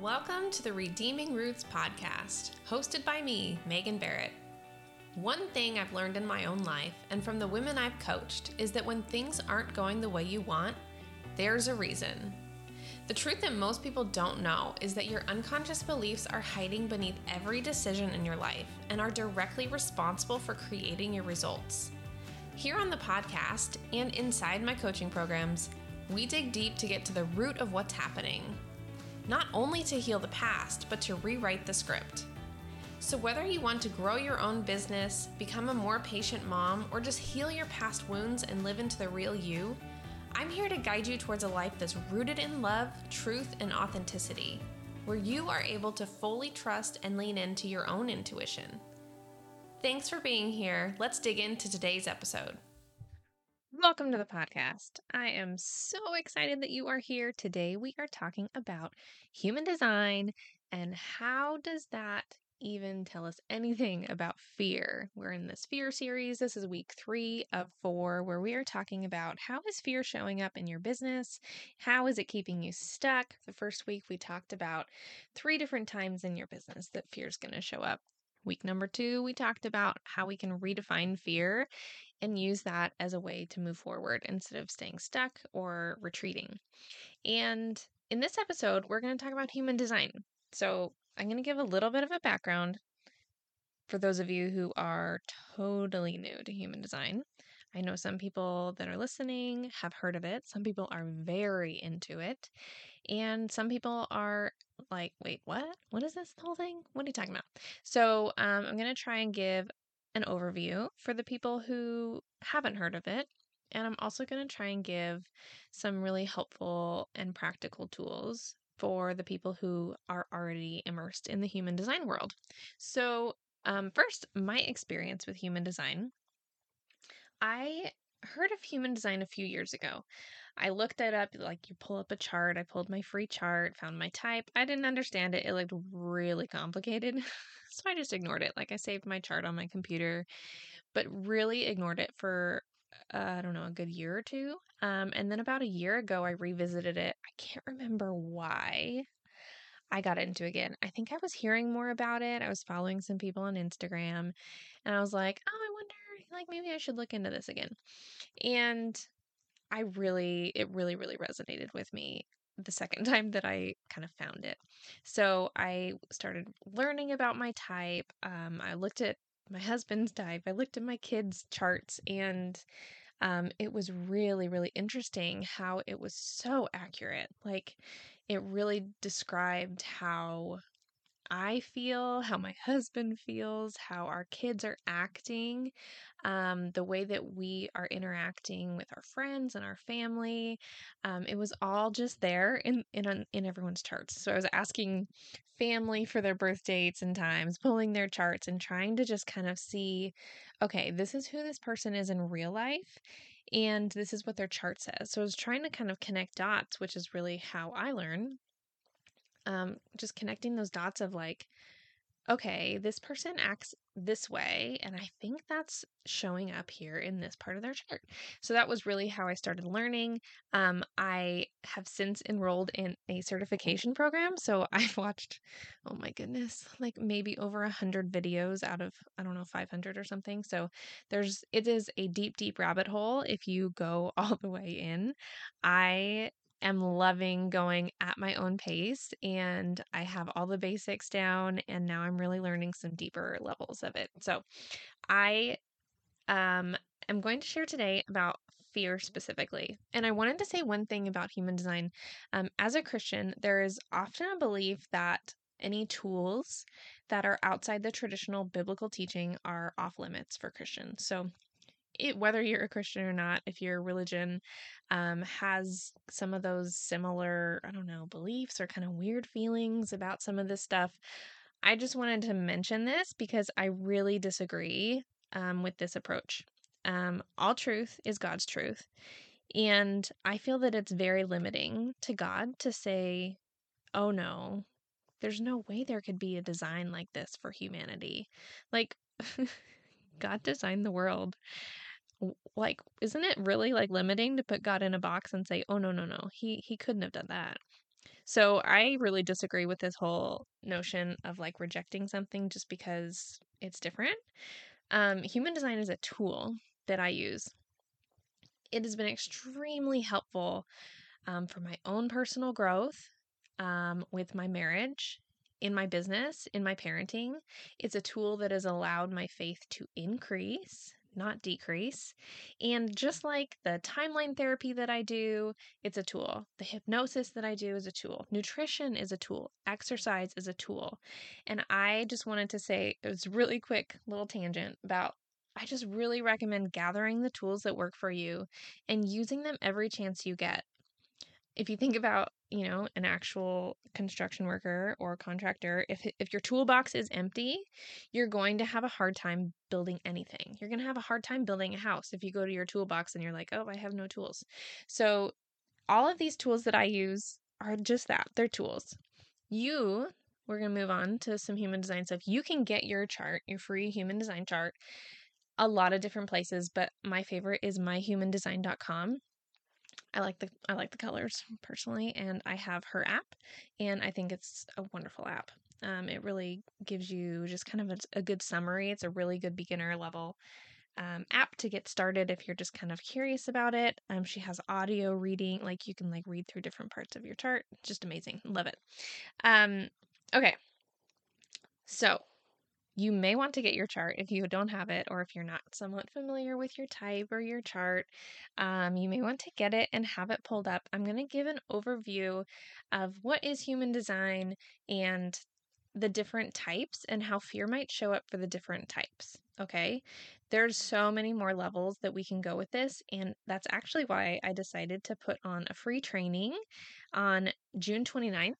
Welcome to the Redeeming Roots podcast, hosted by me, Megan Barrett. One thing I've learned in my own life and from the women I've coached is that when things aren't going the way you want, there's a reason. The truth that most people don't know is that your unconscious beliefs are hiding beneath every decision in your life and are directly responsible for creating your results. Here on the podcast and inside my coaching programs, we dig deep to get to the root of what's happening. Not only to heal the past, but to rewrite the script. So, whether you want to grow your own business, become a more patient mom, or just heal your past wounds and live into the real you, I'm here to guide you towards a life that's rooted in love, truth, and authenticity, where you are able to fully trust and lean into your own intuition. Thanks for being here. Let's dig into today's episode. Welcome to the podcast. I am so excited that you are here. Today we are talking about human design and how does that even tell us anything about fear. We're in this fear series. This is week three of four, where we are talking about how is fear showing up in your business? How is it keeping you stuck? The first week, we talked about three different times in your business that fear is going to show up. Week number two, we talked about how we can redefine fear and use that as a way to move forward instead of staying stuck or retreating. And in this episode, we're going to talk about human design. So, I'm going to give a little bit of a background for those of you who are totally new to human design. I know some people that are listening have heard of it. Some people are very into it. And some people are like, wait, what? What is this whole thing? What are you talking about? So um, I'm going to try and give an overview for the people who haven't heard of it. And I'm also going to try and give some really helpful and practical tools for the people who are already immersed in the human design world. So, um, first, my experience with human design. I heard of human design a few years ago. I looked it up, like you pull up a chart. I pulled my free chart, found my type. I didn't understand it. It looked really complicated. so I just ignored it. Like I saved my chart on my computer, but really ignored it for uh, I don't know, a good year or two. Um, and then about a year ago, I revisited it. I can't remember why I got into it again. I think I was hearing more about it. I was following some people on Instagram, and I was like, oh, I wonder, like, maybe I should look into this again. And I really, it really, really resonated with me the second time that I kind of found it. So I started learning about my type. Um, I looked at my husband's type. I looked at my kids' charts and um, it was really, really interesting how it was so accurate. Like, it really described how I feel, how my husband feels, how our kids are acting, um, the way that we are interacting with our friends and our family. Um, it was all just there in in in everyone's charts. So I was asking family for their birth dates and times, pulling their charts and trying to just kind of see, okay, this is who this person is in real life. And this is what their chart says. So I was trying to kind of connect dots, which is really how I learn um, just connecting those dots of like, okay, this person acts this way, and I think that's showing up here in this part of their chart. So that was really how I started learning. Um, I have since enrolled in a certification program, so I've watched, oh my goodness, like maybe over a hundred videos out of I don't know 500 or something. So there's it is a deep, deep rabbit hole if you go all the way in. I am loving going at my own pace and I have all the basics down and now I'm really learning some deeper levels of it. So, I um am going to share today about fear specifically. And I wanted to say one thing about human design. Um, as a Christian, there is often a belief that any tools that are outside the traditional biblical teaching are off limits for Christians. So it, whether you're a Christian or not, if your religion um, has some of those similar, I don't know, beliefs or kind of weird feelings about some of this stuff, I just wanted to mention this because I really disagree um, with this approach. Um, all truth is God's truth. And I feel that it's very limiting to God to say, oh no, there's no way there could be a design like this for humanity. Like, God designed the world like isn't it really like limiting to put God in a box and say, "Oh no, no, no. He he couldn't have done that." So I really disagree with this whole notion of like rejecting something just because it's different. Um, human design is a tool that I use. It has been extremely helpful um, for my own personal growth um, with my marriage, in my business, in my parenting. It's a tool that has allowed my faith to increase not decrease. And just like the timeline therapy that I do, it's a tool. The hypnosis that I do is a tool. Nutrition is a tool. Exercise is a tool. And I just wanted to say it was really quick little tangent about I just really recommend gathering the tools that work for you and using them every chance you get. If you think about you know, an actual construction worker or contractor, if if your toolbox is empty, you're going to have a hard time building anything. You're going to have a hard time building a house if you go to your toolbox and you're like, "Oh, I have no tools." So, all of these tools that I use are just that. They're tools. You, we're going to move on to some human design stuff. You can get your chart, your free human design chart a lot of different places, but my favorite is myhumandesign.com. I like the I like the colors personally, and I have her app, and I think it's a wonderful app. Um, it really gives you just kind of a, a, good summary. It's a really good beginner level um, app to get started if you're just kind of curious about it. Um, she has audio reading, like you can like read through different parts of your chart. Just amazing, love it. Um, okay, so you may want to get your chart if you don't have it, or if you're not somewhat familiar with your type or your chart. Um, you may want to get it and have it pulled up. I'm going to give an overview of what is human design and the different types and how fear might show up for the different types. Okay. There's so many more levels that we can go with this. And that's actually why I decided to put on a free training on June 29th.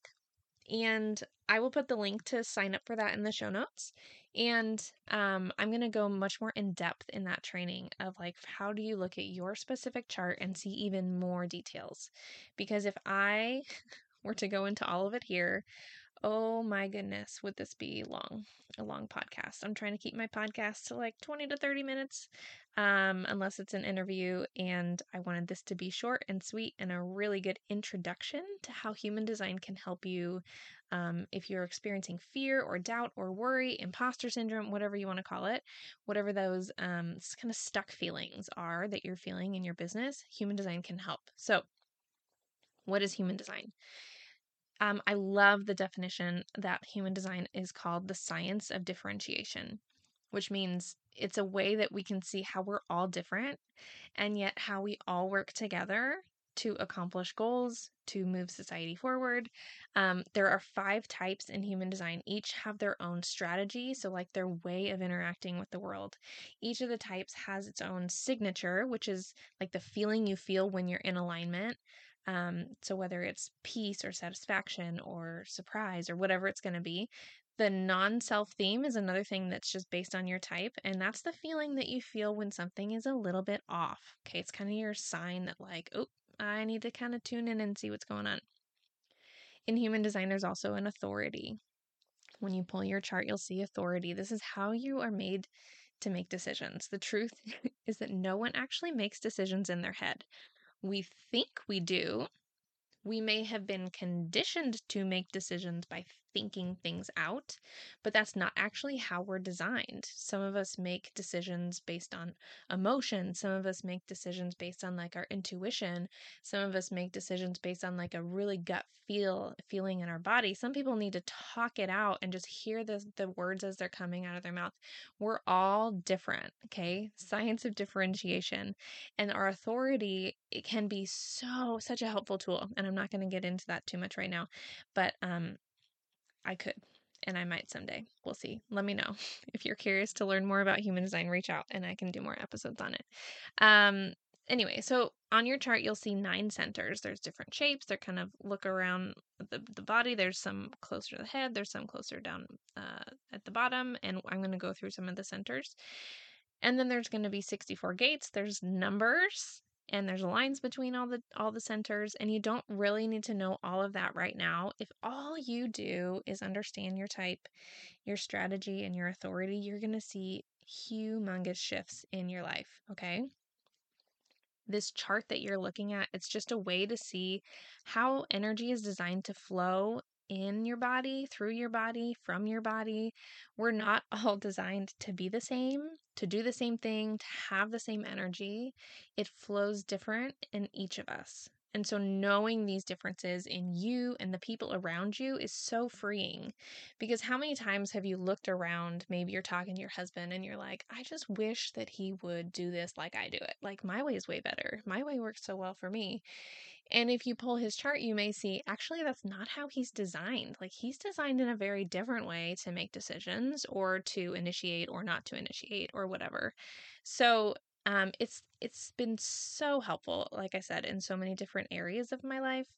And I will put the link to sign up for that in the show notes. And um, I'm going to go much more in depth in that training of like, how do you look at your specific chart and see even more details? Because if I were to go into all of it here, oh my goodness, would this be long? A long podcast. I'm trying to keep my podcast to like 20 to 30 minutes, um, unless it's an interview. And I wanted this to be short and sweet and a really good introduction to how human design can help you um, if you're experiencing fear or doubt or worry, imposter syndrome, whatever you want to call it, whatever those um, kind of stuck feelings are that you're feeling in your business, human design can help. So, what is human design? Um, I love the definition that human design is called the science of differentiation, which means it's a way that we can see how we're all different and yet how we all work together to accomplish goals, to move society forward. Um, there are five types in human design. Each have their own strategy, so like their way of interacting with the world. Each of the types has its own signature, which is like the feeling you feel when you're in alignment. Um, so whether it's peace or satisfaction or surprise or whatever it's going to be, the non self theme is another thing that's just based on your type, and that's the feeling that you feel when something is a little bit off. Okay, it's kind of your sign that, like, oh, I need to kind of tune in and see what's going on. In human design, there's also an authority. When you pull your chart, you'll see authority. This is how you are made to make decisions. The truth is that no one actually makes decisions in their head. We think we do. We may have been conditioned to make decisions by thinking things out, but that's not actually how we're designed. Some of us make decisions based on emotion, some of us make decisions based on like our intuition, some of us make decisions based on like a really gut feel feeling in our body. Some people need to talk it out and just hear the the words as they're coming out of their mouth. We're all different, okay? Science of differentiation. And our authority it can be so such a helpful tool. And I'm not going to get into that too much right now, but um I could, and I might someday. We'll see. Let me know. If you're curious to learn more about human design, reach out and I can do more episodes on it. Um, anyway, so on your chart, you'll see nine centers. There's different shapes. They're kind of look around the, the body. There's some closer to the head, there's some closer down uh, at the bottom, and I'm going to go through some of the centers. And then there's going to be 64 gates. There's numbers and there's lines between all the all the centers and you don't really need to know all of that right now. If all you do is understand your type your strategy and your authority you're going to see humongous shifts in your life okay? This chart that you're looking at, it's just a way to see how energy is designed to flow in your body, through your body, from your body. We're not all designed to be the same, to do the same thing, to have the same energy. It flows different in each of us. And so, knowing these differences in you and the people around you is so freeing. Because how many times have you looked around? Maybe you're talking to your husband and you're like, I just wish that he would do this like I do it. Like, my way is way better. My way works so well for me. And if you pull his chart, you may see actually that's not how he's designed. Like he's designed in a very different way to make decisions or to initiate or not to initiate or whatever. So um, it's it's been so helpful, like I said, in so many different areas of my life.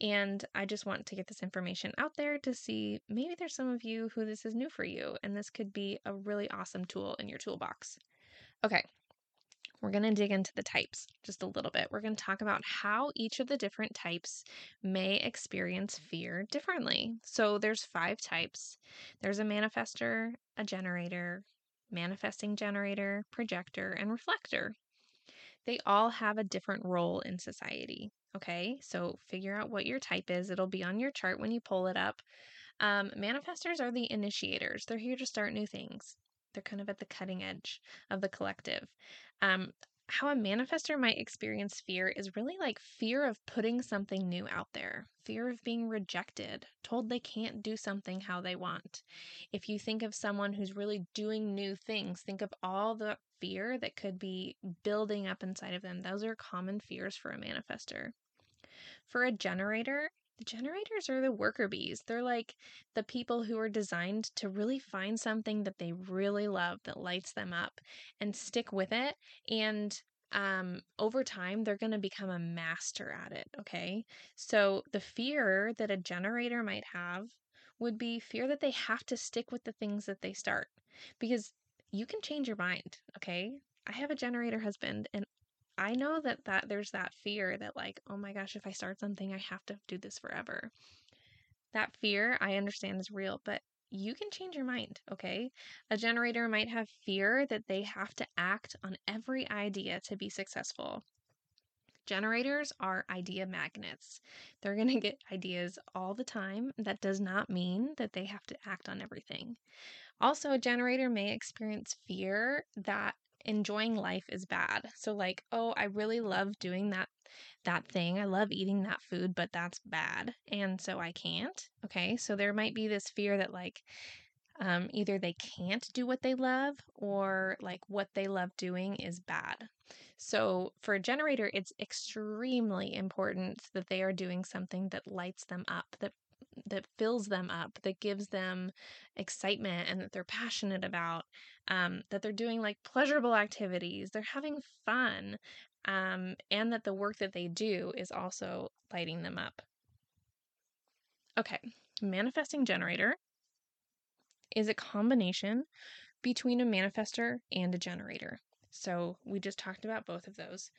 And I just want to get this information out there to see maybe there's some of you who this is new for you, and this could be a really awesome tool in your toolbox. Okay, we're going to dig into the types just a little bit. We're going to talk about how each of the different types may experience fear differently. So there's five types. There's a manifester, a generator, manifesting generator, projector, and reflector. They all have a different role in society. Okay, so figure out what your type is. It'll be on your chart when you pull it up. Um, manifestors are the initiators, they're here to start new things. They're kind of at the cutting edge of the collective. Um, how a manifester might experience fear is really like fear of putting something new out there, fear of being rejected, told they can't do something how they want. If you think of someone who's really doing new things, think of all the fear that could be building up inside of them. Those are common fears for a manifester. For a generator, the generators are the worker bees. They're like the people who are designed to really find something that they really love that lights them up and stick with it. And um, over time, they're going to become a master at it. Okay. So the fear that a generator might have would be fear that they have to stick with the things that they start because you can change your mind. Okay. I have a generator husband and I know that that there's that fear that like, oh my gosh, if I start something, I have to do this forever. That fear, I understand is real, but you can change your mind, okay? A generator might have fear that they have to act on every idea to be successful. Generators are idea magnets. They're going to get ideas all the time. That does not mean that they have to act on everything. Also, a generator may experience fear that enjoying life is bad. So like, oh, I really love doing that that thing. I love eating that food, but that's bad. And so I can't. Okay? So there might be this fear that like um, either they can't do what they love or like what they love doing is bad. So for a generator, it's extremely important that they are doing something that lights them up, that that fills them up, that gives them excitement and that they're passionate about, um, that they're doing like pleasurable activities, they're having fun, um, and that the work that they do is also lighting them up. Okay, manifesting generator is a combination between a manifester and a generator. So we just talked about both of those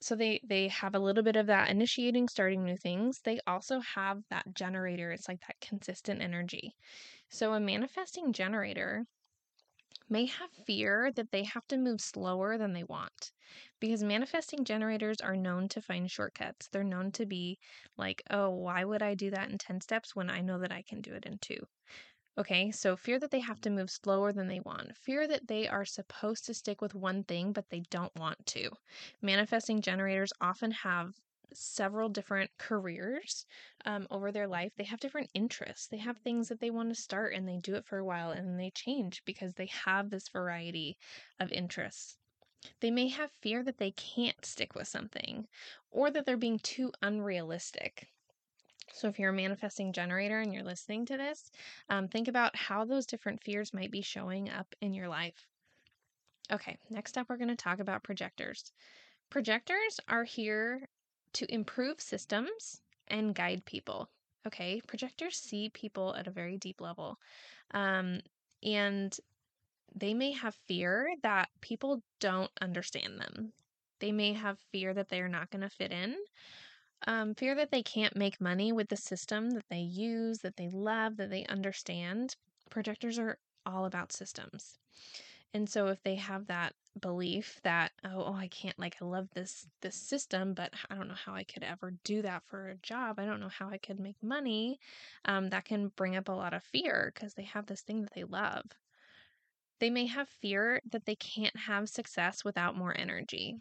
so they they have a little bit of that initiating starting new things they also have that generator it's like that consistent energy. So a manifesting generator may have fear that they have to move slower than they want because manifesting generators are known to find shortcuts they're known to be like oh why would i do that in 10 steps when i know that i can do it in 2 Okay, so fear that they have to move slower than they want. Fear that they are supposed to stick with one thing, but they don't want to. Manifesting generators often have several different careers um, over their life. They have different interests. They have things that they want to start and they do it for a while and then they change because they have this variety of interests. They may have fear that they can't stick with something or that they're being too unrealistic. So, if you're a manifesting generator and you're listening to this, um, think about how those different fears might be showing up in your life. Okay, next up, we're going to talk about projectors. Projectors are here to improve systems and guide people. Okay, projectors see people at a very deep level. Um, and they may have fear that people don't understand them. They may have fear that they're not going to fit in, um, fear that they can't make money with the system that they use, that they love, that they understand. Projectors are all about systems. And so if they have that belief that oh, oh I can't like I love this this system but I don't know how I could ever do that for a job. I don't know how I could make money. Um, that can bring up a lot of fear because they have this thing that they love. They may have fear that they can't have success without more energy.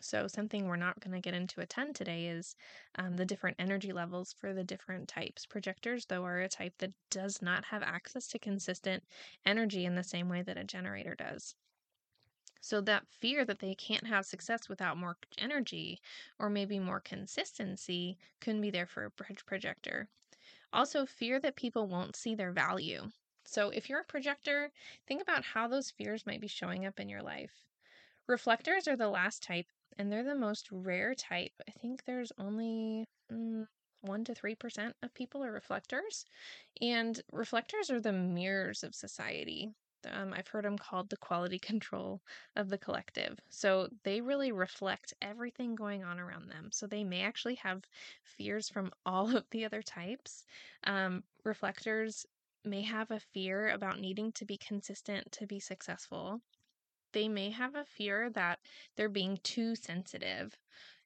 So, something we're not going to get into a ton today is um, the different energy levels for the different types. Projectors, though, are a type that does not have access to consistent energy in the same way that a generator does. So, that fear that they can't have success without more energy or maybe more consistency can be there for a bridge projector. Also, fear that people won't see their value. So, if you're a projector, think about how those fears might be showing up in your life. Reflectors are the last type and they're the most rare type. I think there's only mm, 1 to 3% of people are reflectors. And reflectors are the mirrors of society. Um, I've heard them called the quality control of the collective. So they really reflect everything going on around them. So they may actually have fears from all of the other types. Um, reflectors may have a fear about needing to be consistent to be successful they may have a fear that they're being too sensitive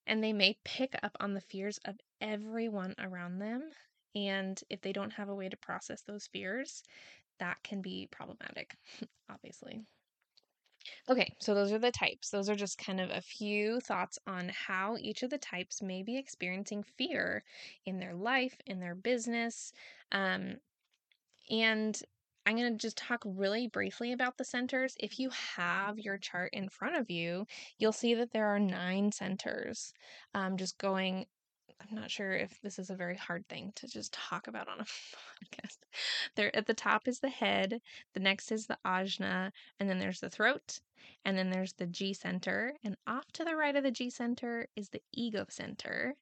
and they may pick up on the fears of everyone around them. And if they don't have a way to process those fears, that can be problematic, obviously. Okay, so those are the types. Those are just kind of a few thoughts on how each of the types may be experiencing fear in their life, in their business. Um, and I'm going to just talk really briefly about the centers. If you have your chart in front of you, you'll see that there are nine centers. Um, just going, I'm not sure if this is a very hard thing to just talk about on a podcast. There at the top is the head, the next is the ajna, and then there's the throat, and then there's the G center, and off to the right of the G center is the ego center.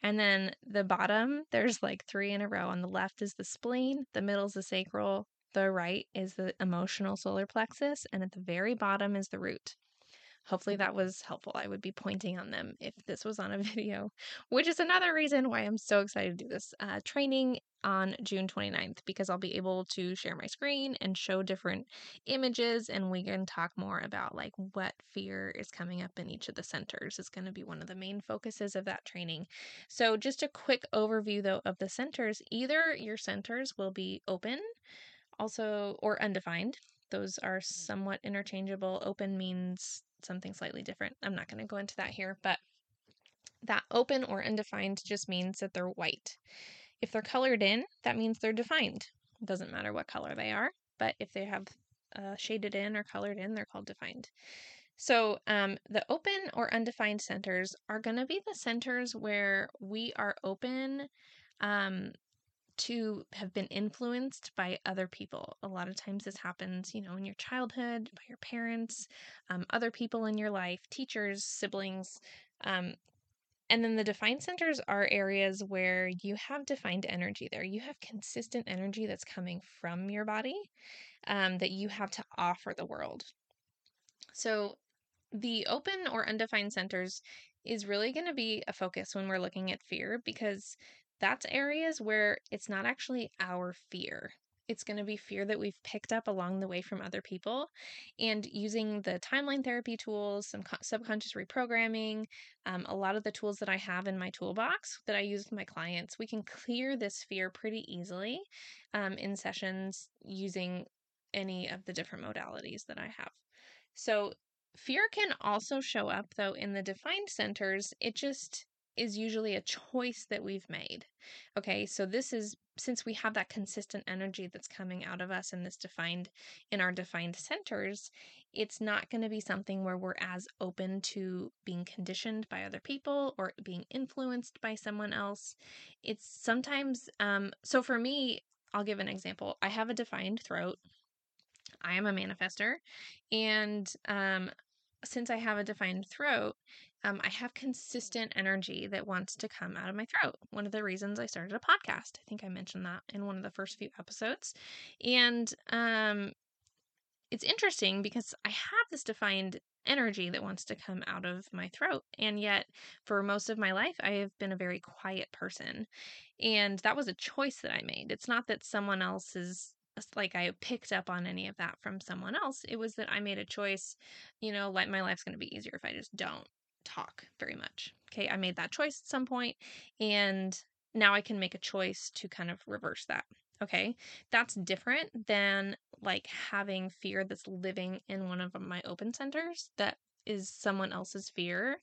And then the bottom, there's like three in a row. On the left is the spleen, the middle is the sacral, the right is the emotional solar plexus, and at the very bottom is the root. Hopefully that was helpful. I would be pointing on them if this was on a video, which is another reason why I'm so excited to do this uh, training on June 29th because I'll be able to share my screen and show different images and we can talk more about like what fear is coming up in each of the centers is going to be one of the main focuses of that training. So just a quick overview though of the centers, either your centers will be open also, or undefined. Those are somewhat interchangeable. Open means something slightly different. I'm not going to go into that here, but that open or undefined just means that they're white. If they're colored in, that means they're defined. It doesn't matter what color they are, but if they have uh, shaded in or colored in, they're called defined. So, um, the open or undefined centers are going to be the centers where we are open um, to have been influenced by other people. A lot of times this happens, you know, in your childhood, by your parents, um, other people in your life, teachers, siblings. Um, and then the defined centers are areas where you have defined energy there. You have consistent energy that's coming from your body um, that you have to offer the world. So the open or undefined centers is really going to be a focus when we're looking at fear because that's areas where it's not actually our fear. It's going to be fear that we've picked up along the way from other people. And using the timeline therapy tools, some subconscious reprogramming, um, a lot of the tools that I have in my toolbox that I use with my clients, we can clear this fear pretty easily um, in sessions using any of the different modalities that I have. So, fear can also show up though in the defined centers. It just is usually a choice that we've made. Okay, so this is since we have that consistent energy that's coming out of us and this defined in our defined centers, it's not going to be something where we're as open to being conditioned by other people or being influenced by someone else. It's sometimes, um, so for me, I'll give an example. I have a defined throat. I am a manifester. And um, since I have a defined throat, um, I have consistent energy that wants to come out of my throat. One of the reasons I started a podcast. I think I mentioned that in one of the first few episodes. And um, it's interesting because I have this defined energy that wants to come out of my throat. And yet, for most of my life, I have been a very quiet person. And that was a choice that I made. It's not that someone else is like I picked up on any of that from someone else. It was that I made a choice, you know, like my life's going to be easier if I just don't talk very much. Okay, I made that choice at some point and now I can make a choice to kind of reverse that. Okay, that's different than like having fear that's living in one of my open centers that is someone else's fear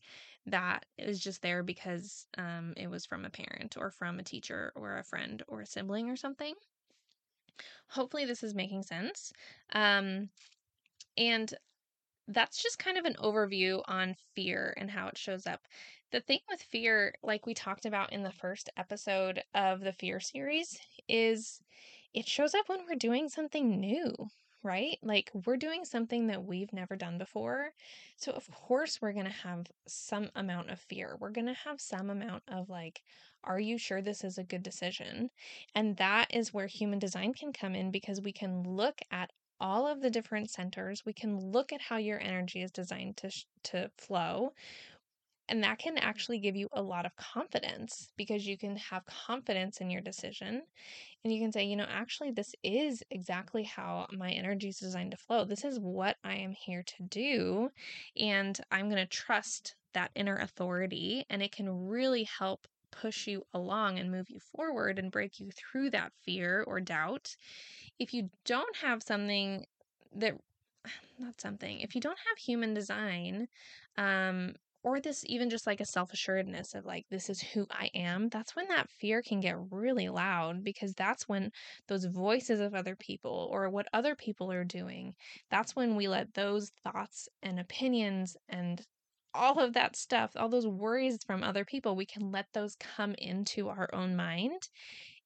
that is just there because um, it was from a parent or from a teacher or a friend or a sibling or something. Hopefully, this is making sense. Um, and that's just kind of an overview on fear and how it shows up. The thing with fear, like we talked about in the first episode of the fear series, is it shows up when we're doing something new, right? Like we're doing something that we've never done before. So, of course, we're going to have some amount of fear. We're going to have some amount of like, are you sure this is a good decision? And that is where human design can come in because we can look at all of the different centers. We can look at how your energy is designed to sh- to flow. And that can actually give you a lot of confidence because you can have confidence in your decision and you can say, you know, actually, this is exactly how my energy is designed to flow. This is what I am here to do. And I'm going to trust that inner authority, and it can really help push you along and move you forward and break you through that fear or doubt. If you don't have something that not something if you don't have human design um or this even just like a self assuredness of like, this is who I am, that's when that fear can get really loud because that's when those voices of other people or what other people are doing, that's when we let those thoughts and opinions and all of that stuff, all those worries from other people, we can let those come into our own mind.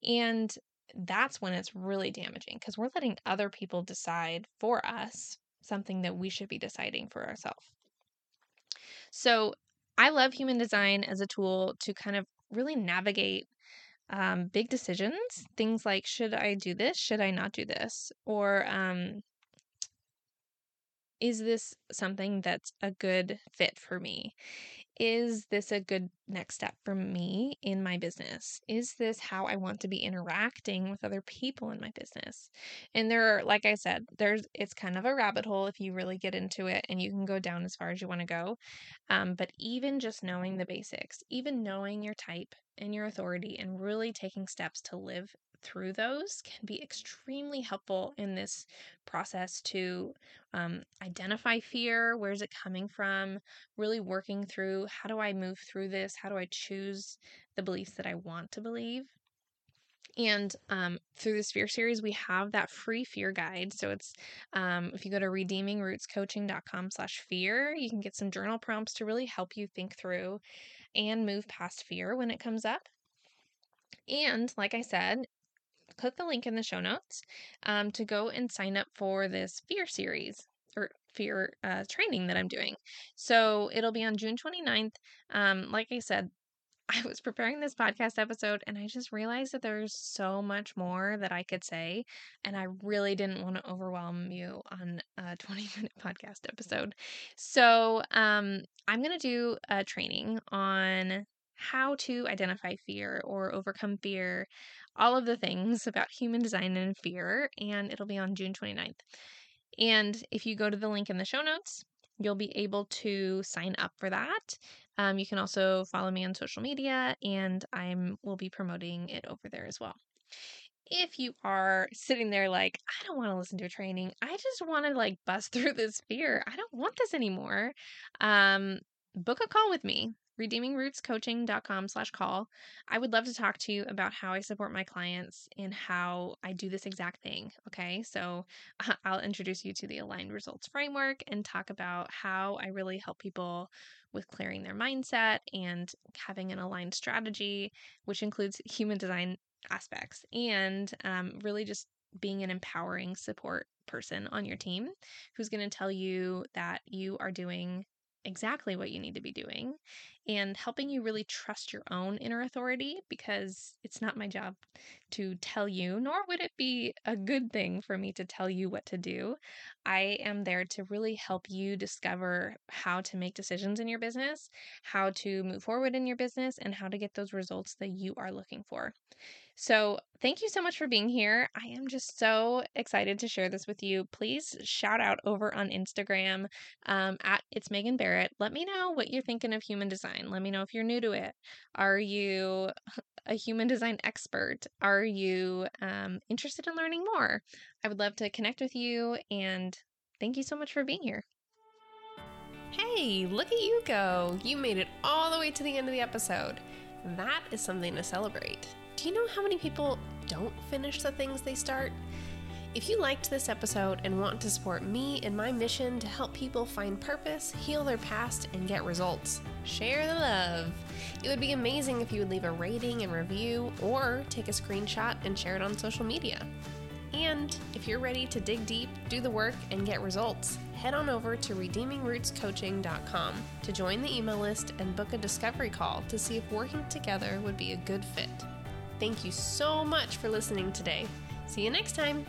And that's when it's really damaging because we're letting other people decide for us something that we should be deciding for ourselves. So I love human design as a tool to kind of really navigate um, big decisions. Things like, should I do this? Should I not do this? Or um, is this something that's a good fit for me? Is this a good next step for me in my business? Is this how I want to be interacting with other people in my business? And there are, like I said, there's it's kind of a rabbit hole if you really get into it and you can go down as far as you want to go. Um, but even just knowing the basics, even knowing your type and your authority and really taking steps to live through those can be extremely helpful in this process to um, identify fear where's it coming from really working through how do i move through this? How do i choose the beliefs that i want to believe? And um, through this fear series we have that free fear guide. So it's um, if you go to redeemingrootscoaching.com slash fear you can get some journal prompts to really help you think through and move past fear when it comes up. And like I said, click the link in the show notes um, to go and sign up for this fear series or fear uh, training that I'm doing. So it'll be on June 29th. Um, like I said, I was preparing this podcast episode and I just realized that there's so much more that I could say. And I really didn't want to overwhelm you on a 20 minute podcast episode. So um, I'm going to do a training on how to identify fear or overcome fear, all of the things about human design and fear, and it'll be on June 29th. And if you go to the link in the show notes, you'll be able to sign up for that. Um, you can also follow me on social media, and I'm will be promoting it over there as well. If you are sitting there like, I don't want to listen to a training, I just want to like bust through this fear. I don't want this anymore. Um, book a call with me redeemingrootscoaching.com slash call. I would love to talk to you about how I support my clients and how I do this exact thing. Okay, so I'll introduce you to the aligned results framework and talk about how I really help people with clearing their mindset and having an aligned strategy, which includes human design aspects and um, really just being an empowering support person on your team who's going to tell you that you are doing exactly what you need to be doing and helping you really trust your own inner authority because it's not my job to tell you, nor would it be a good thing for me to tell you what to do. I am there to really help you discover how to make decisions in your business, how to move forward in your business, and how to get those results that you are looking for. So, thank you so much for being here. I am just so excited to share this with you. Please shout out over on Instagram um, at It's Megan Barrett. Let me know what you're thinking of human design. Let me know if you're new to it. Are you a human design expert? Are you um, interested in learning more? I would love to connect with you and thank you so much for being here. Hey, look at you go! You made it all the way to the end of the episode. That is something to celebrate. Do you know how many people don't finish the things they start? If you liked this episode and want to support me in my mission to help people find purpose, heal their past, and get results, share the love. It would be amazing if you would leave a rating and review or take a screenshot and share it on social media. And if you're ready to dig deep, do the work, and get results, head on over to redeemingrootscoaching.com to join the email list and book a discovery call to see if working together would be a good fit. Thank you so much for listening today. See you next time.